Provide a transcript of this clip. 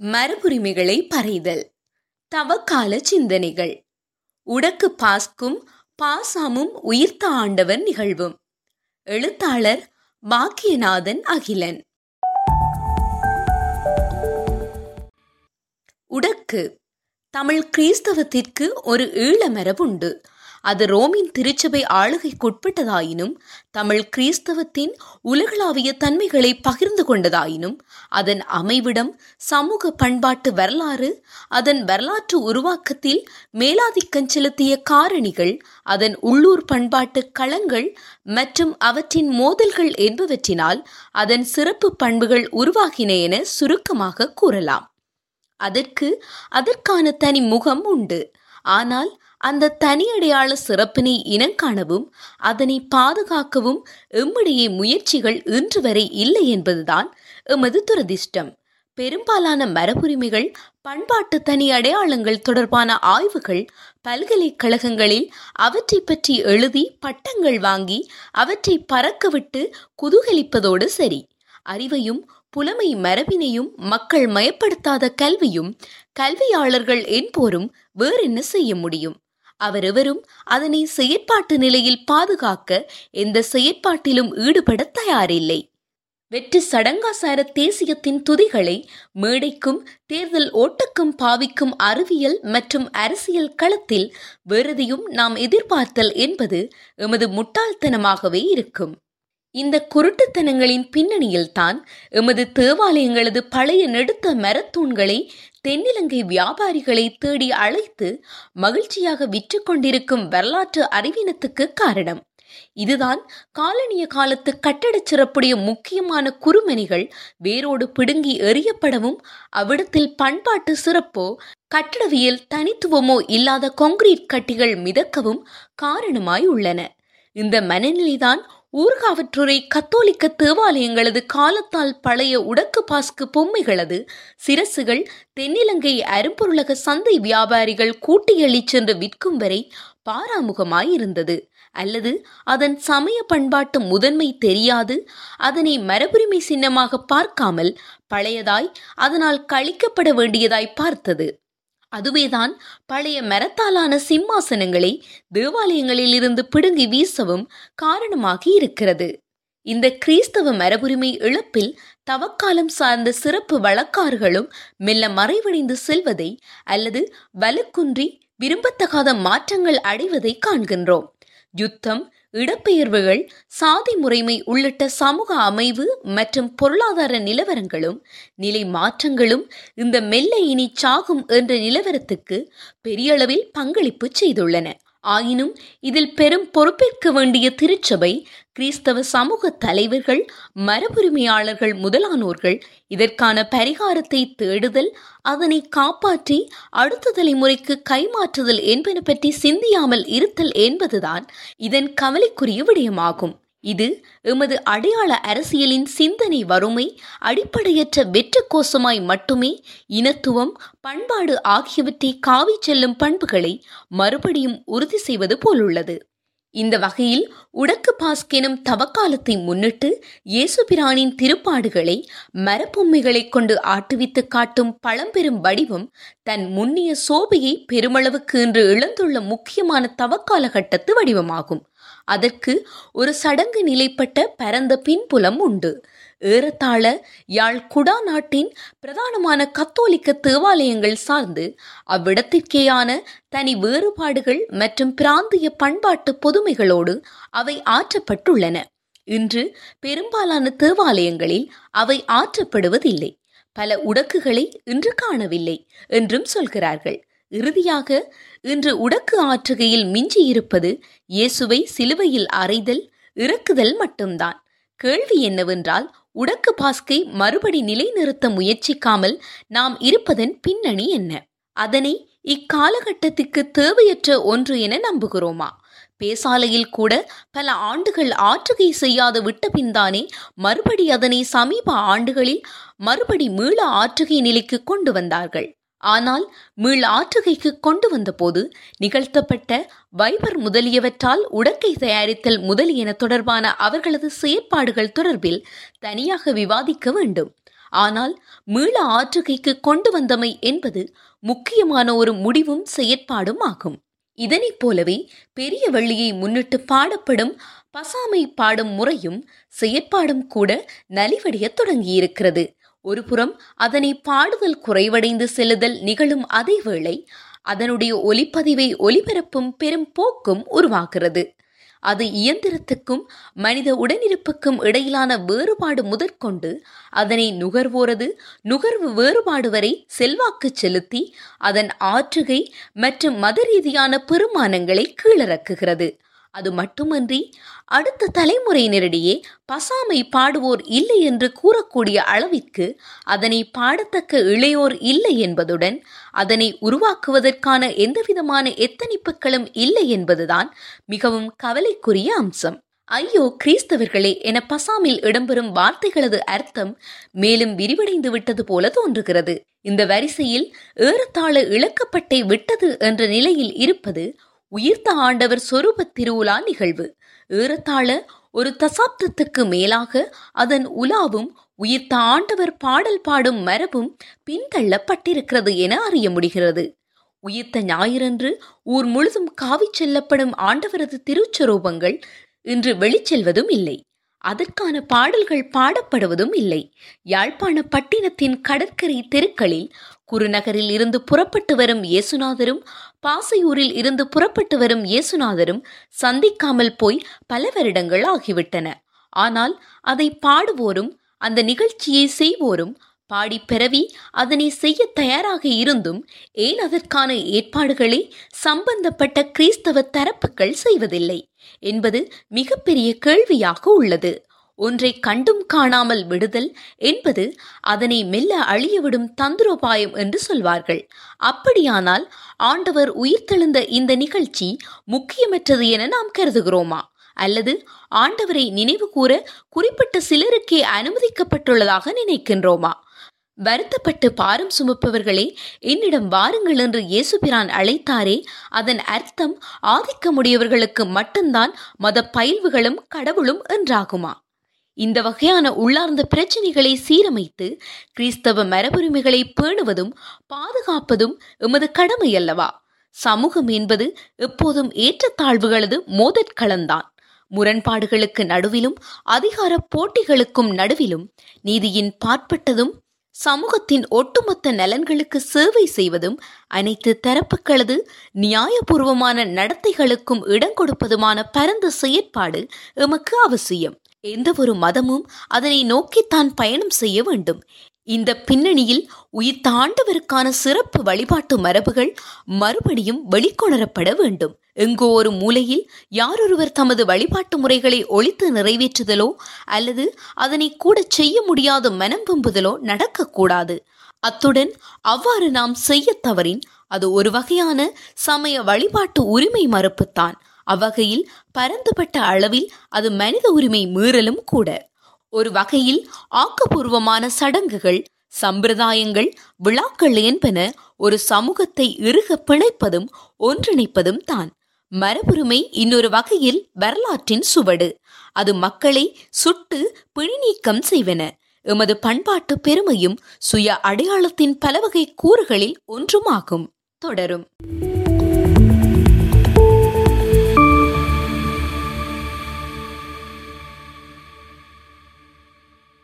மரபுரிமைகளை பறைதல். தவக்கால சிந்தனைகள். உடக்கு பாஸ்கும் பாசாமும் உயிர்த்த ஆண்டவர் நிகழ்வும். எழுத்தாளர் பாக்கியநாதன் அகிலன். உடக்கு. தமிழ் கிறிஸ்தவத்திற்கு ஒரு ஈழ மரபுண்டு அது ரோமின் திருச்சபை ஆளுகைக்குட்பட்டதாயினும் தமிழ் கிறிஸ்தவத்தின் உலகளாவிய தன்மைகளை பகிர்ந்து கொண்டதாயினும் அதன் அமைவிடம் சமூக பண்பாட்டு வரலாறு அதன் வரலாற்று உருவாக்கத்தில் மேலாதிக்கம் செலுத்திய காரணிகள் அதன் உள்ளூர் பண்பாட்டு களங்கள் மற்றும் அவற்றின் மோதல்கள் என்பவற்றினால் அதன் சிறப்பு பண்புகள் உருவாகின என சுருக்கமாக கூறலாம். அதற்கு அதற்கான தனி முகம் உண்டு. ஆனால் அந்த தனி அடையாள சிறப்பினை இனங்காணவும் அதனை பாதுகாக்கவும் எம்மிடையே முயற்சிகள் இன்று வரை இல்லை என்பதுதான் எமது துரதிர்ஷ்டம். பெரும்பாலான மரபுரிமைகள் பண்பாட்டு தனி அடையாளங்கள் தொடர்பான ஆய்வுகள் பல்கலைக்கழகங்களில் அவற்றை பற்றி எழுதி பட்டங்கள் வாங்கி அவற்றை பறக்கவிட்டு குதூகலிப்பதோடு சரி. அறிவையும் புலமை மரபினையும் மக்கள் மயப்படுத்தாத கல்வியும் கல்வியாளர்கள் என்போரும் வேறென்ன செய்ய முடியும்? அவரெவரும் அதனை செயற்பாட்டு நிலையில் பாதுகாக்க எந்த செயற்பாட்டிலும் ஈடுபட தயாரில்லை. வெற்றி சடங்காசார தேசியத்தின் துதிகளை மேடைக்கும் தேர்தல் ஓட்டுக்கும் பாவிக்கும் அறிவியல் மற்றும் அரசியல் களத்தில் வேறெதையும் நாம் எதிர்பார்த்தல் என்பது எமது முட்டாள்தனமாகவே இருக்கும். இந்த குருட்டுத்தனங்களின் பின்னணியில்தான் எமது தேவாலயங்களது பழைய நெடுத்த மரத்தூண்களை தென்னிலங்கை வியாபாரிகளை தேடி அழைத்து மகிழ்ச்சியாக விற்று கொண்டிருக்கும் வரலாற்று அறிவினத்துக்கு காரணம். இதுதான் காலனிய காலத்து கட்டடச் சிறப்புடைய முக்கியமான குறுமணிகள் வேரோடு பிடுங்கி எறியப்படவும் அவ்விடத்தில் பண்பாட்டு சிறப்போ கட்டடவியல் தனித்துவமோ இல்லாத கான்கிரீட் கட்டிகள் மிதக்கவும் காரணமாய் உள்ளன. இந்த மனநிலைதான் ஊர்காவற்றுறை கத்தோலிக்க தேவாலயங்களது காலத்தால் பழைய உடக்கு பாஸ்கு பொம்மைகளது சிரசுகள் தென்னிலங்கை அரும்பொருளக சந்தை வியாபாரிகள் கூட்டியள்ளி சென்று விற்கும் வரை பாராமுகமாயிருந்தது. அல்லது அதன் சமய பண்பாட்டு முதன்மை தெரியாது அதனை மரபுரிமை சின்னமாக பார்க்காமல் பழையதாய் அதனால் கழிக்கப்பட வேண்டியதாய் பார்த்தது. அதுவேதான் பழைய மரத்தாலான சிம்மாசனங்களை தேவாலயங்களில் இருந்து பிடுங்கி வீசவும் காரணமாகி இருக்கிறது. இந்த கிறிஸ்தவ மரபுரிமை இழப்பில் தவக்காலம் சார்ந்த சிறப்பு வழக்காறுகளும் மெல்ல மறைவடைந்து செல்வதை அல்லது வலுக்குன்றி விரும்பத்தகாத மாற்றங்கள் அடைவதை காண்கின்றோம். யுத்தம் இடப்பெயர்வுகள் சாதி முறைமை உள்ளிட்ட சமூக அமைவு மற்றும் பொருளாதார நிலவரங்களும் நிலை மாற்றங்களும் இந்த மெல்ல இனி சாகும் என்ற நிலவரத்துக்கு பெரியளவில் பங்களிப்பு செய்துள்ளன. ஆயினும் இதில் பெரும் பொறுப்பேற்க வேண்டிய திருச்சபை கிறிஸ்தவ சமூக தலைவர்கள் மரபுரிமையாளர்கள் முதலானோர்கள் இதற்கான பரிகாரத்தை தேடுதல் அதனை காப்பாற்றி அடுத்த தலைமுறைக்கு கைமாற்றுதல் என்பன பற்றி சிந்தியாமல் இருத்தல் என்பதுதான் இதன் கவலைக்குரிய விடயமாகும். இது எமது அடையாள அரசியலின் சிந்தனை வறுமை அடிப்படையற்ற வெற்று கோஷமாய் மட்டுமே இனத்துவம் பண்பாடு ஆகியவற்றை காவி செல்லும் பண்புகளை மறுபடியும் உறுதி செய்வது போலுள்ளது. இந்த வகையில் உடக்கு பாஸ்கெனும் தவக்காலத்தை முன்னிட்டு இயேசுபிரானின் திருப்பாடுகளை மரப்பொம்மைகளைக் கொண்டு ஆட்டுவித்து காட்டும் பழம்பெரும் வடிவம் தன் முன்னிய சோபையை பெருமளவுக்கு இன்று இழந்துள்ள முக்கியமான தவக்கால கட்டத்து வடிவமாகும். அதற்கு ஒரு சடங்கு நிலைப்பட்ட பரந்த பின்புலம் உண்டு. ஏறத்தாழ யாழ் குடா நாட்டின் பிரதானமான கத்தோலிக்க தேவாலயங்கள் சார்ந்து அவ்விடத்திற்கேயான தனி வேறுபாடுகள் மற்றும் பிராந்திய பண்பாட்டு பொதுமைகளோடு அவை ஆற்றப்பட்டுள்ளன. இன்று பெரும்பாலான தேவாலயங்களில் அவை ஆற்றப்படுவதில்லை. பல உடக்குகளை இன்று காணவில்லை என்றும் சொல்கிறார்கள். இறுதியாக இன்று உடக்கு ஆற்றுகையில் மிஞ்சி இருப்பது இயேசுவை சிலுவையில் அறைதல் இறக்குதல் மட்டும்தான். கேள்வி என்னவென்றால் உடக்கு பாஸ்கை மறுபடி நிலைநிறுத்த முயற்சிக்காமல் நாம் இருப்பதன் பின்னணி என்ன? அதனை இக்காலகட்டத்திற்கு தேவையற்ற ஒன்று என நம்புகிறோமா? பேசாலையில் கூட பல ஆண்டுகள் ஆற்றுகை செய்யாது விட்டபின்தானே மறுபடி அதனை சமீப ஆண்டுகளில் மறுபடி மீள ஆற்றுகை நிலைக்கு கொண்டு வந்தார்கள். ஆனால் மீள் ஆற்றுகைக்கு கொண்டு வந்தபோது நிகழ்த்தப்பட்ட வைபர் முதலியவற்றால் உடக்கை தயாரித்தல் முதலியன தொடர்பான அவர்களது செயற்பாடுகள் தொடர்பில் தனியாக விவாதிக்க வேண்டும். ஆனால் மீள ஆற்றுகைக்கு கொண்டு வந்தமை என்பது முக்கியமான ஒரு முடிவும் செயற்பாடும் ஆகும். இதனைப் போலவே பெரிய வள்ளியை முன்னிட்டு பாடப்படும் பசாமை பாடும் முறையும் செயற்பாடும் கூட நலிவடையத் தொடங்கியிருக்கிறது. ஒருபுறம் அதனை பாடுதல் குறைவடைந்து செல்லுதல் நிகழும் அதேவேளை அதனுடைய ஒலிப்பதிவை ஒலிபரப்பும் பெரும் போக்கும் உருவாகிறது. அது இயந்திரத்துக்கும் மனித உடனிருப்புக்கும் இடையிலான வேறுபாடு முதற்கொண்டு அதனை நுகர்வோரது நுகர்வு வேறுபாடு வரை செல்வாக்கு செலுத்தி அதன் ஆற்றுகை மற்றும் மத ரீதியான பெருமானங்களை கீழிறக்குகிறது. அது மட்டுமன்றி அடுத்த தலைமுறையினரிடையே பசாமை பாடுவோர் இல்லை என்று கூறக்கூடிய அளவிற்கு அதனை பாடத்தக்க இளையோர் இல்லை என்பதுடன் அதனை உருவாக்குவதற்கான எந்தவிதமான எத்தனிப்புகளும் இல்லை என்பதுதான் மிகவும் கவலைக்குரிய அம்சம். ஐயோ கிறிஸ்தவர்களே என பசாமில் இடம்பெறும் வார்த்தைகளது அர்த்தம் மேலும் விரிவடைந்து விட்டது போல தோன்றுகிறது. இந்த வரிசையில் ஏறத்தாழ இழக்கப்பட்டே விட்டது என்ற நிலையில் இருப்பது உயிர்த்த ஆண்டவர் சொரூப திருவுலா நிகழ்வு. ஏறத்தாழ ஒரு தசாப்தத்துக்கு மேலாக அதன் உலாவும் உயிர்த்த ஆண்டவர் பாடல் பாடும் மரபும் பின்தள்ளப்பட்டிருக்கிறது என அறிய முடிகிறது. உயிர்த்த ஞாயிறன்று ஊர் முழுதும் காவிச் செல்லப்படும் ஆண்டவரது திருச்சொரூபங்கள் இன்று வெளிச்செல்வதும் இல்லை. அதற்கான பாடல்கள் பாடப்படுவதும் இல்லை. யாழ்ப்பாண பட்டினத்தின் கடற்கரை தெருக்களில் குருநகரில் இருந்து புறப்பட்டு வரும் இயேசுநாதரும் பாசையூரில் இருந்து புறப்பட்டு வரும் இயேசுநாதரும் சந்திக்காமல் போய் பல வருடங்கள் ஆகிவிட்டன. ஆனால் அதை பாடுவோரும் அந்த நிகழ்ச்சியை செய்வோரும் பாடி பிறவி அதனை செய்ய தயாராக இருந்தும் ஏன் அதற்கான ஏற்பாடுகளை சம்பந்தப்பட்ட கிறிஸ்தவ தரப்புகள் செய்வதில்லை? என்பது மிகப்பெரிய கேள்வியாக உள்ளது. ஒன்றை கண்டும் காணாமல் விடுதல் என்பது அதனை மெல்ல அழியவிடும் தந்திரோபாயம் என்று சொல்வார்கள். அப்படியானால் ஆண்டவர் உயிர்த்தெழுந்த இந்த நிகழ்ச்சி முக்கியமற்றது என நாம் கருதுகிறோமா? அல்லது ஆண்டவரை நினைவு கூற குறிப்பிட்ட சிலருக்கே அனுமதிக்கப்பட்டுள்ளதாக நினைக்கின்றோமா? வருத்தப்பட்டு பாரம் சுமப்பவர்களே என்னிடம் வாருங்கள் என்று இயேசுபிரான் அழைத்தாரே அதன் அர்த்தம் ஆதிக்கமுடையவர்களுக்கு மட்டும்தான் மத பயில்வுகளும் கடவுளும் என்றாகுமா? இந்த வகையான உள்ளார்ந்த பிரச்சனைகளை சீரமைத்து கிறிஸ்தவ மரபுரிமைகளை பேணுவதும் பாதுகாப்பதும் எமது கடமை அல்லவா? சமூகம் என்பது எப்போதும் ஏற்றத்தாழ்வுகளது மோதற்களந்தான் முரண்பாடுகளுக்கு நடுவிலும் அதிகார போட்டிகளுக்கும் நடுவிலும் நீதியின் பாற்பட்டதும் சமூகத்தின் ஒட்டுமொத்த நலன்களுக்கு சேவை செய்வதும் அனைத்து தரப்புகளது நியாயபூர்வமான நடத்தைகளுக்கும் இடம் கொடுப்பதுமான பரந்த செயற்பாடு எமக்கு அவசியம். எந்த ஒரு மதமும் அதனை நோக்கித்தான் பயணம் செய்ய வேண்டும். இந்த பின்னணியில் உயிர் தாண்டவருக்கான சிறப்பு வழிபாட்டு மரபுகள் மறுபடியும் வெளிக்கொணரப்பட வேண்டும். எங்கோ ஒரு மூலையில் யாரொருவர் தமது வழிபாட்டு முறைகளை ஒழித்து நிறைவேற்றுதலோ அல்லது அதனை கூட செய்ய முடியாத மனம் வெம்புதலோ நடக்கக்கூடாது. அத்துடன் அவ்வாறு நாம் செய்ய தவறின் அது ஒரு வகையான சமய வழிபாட்டு உரிமை மறுப்புத்தான். அவ்வகையில் பரந்துபட்ட அளவில் அது மனித உரிமை மீறலும் கூட. ஒரு வகையில் ஆக்கப்பூர்வமான சடங்குகள் சம்பிரதாயங்கள் விழாக்கள் என்பன ஒரு சமூகத்தை இறுக பிணைப்பதும் ஒன்றிணைப்பதும் தான். மரபுரிமை இன்னொரு வகையில் வரலாற்றின் சுவடு. அது மக்களை சுட்டு பிணிநீக்கம் செய்வன. எமது பண்பாட்டு பெருமையும் சுய அடையாளத்தின் பலவகை கூறுகளில் ஒன்றுமாகும். தொடரும்.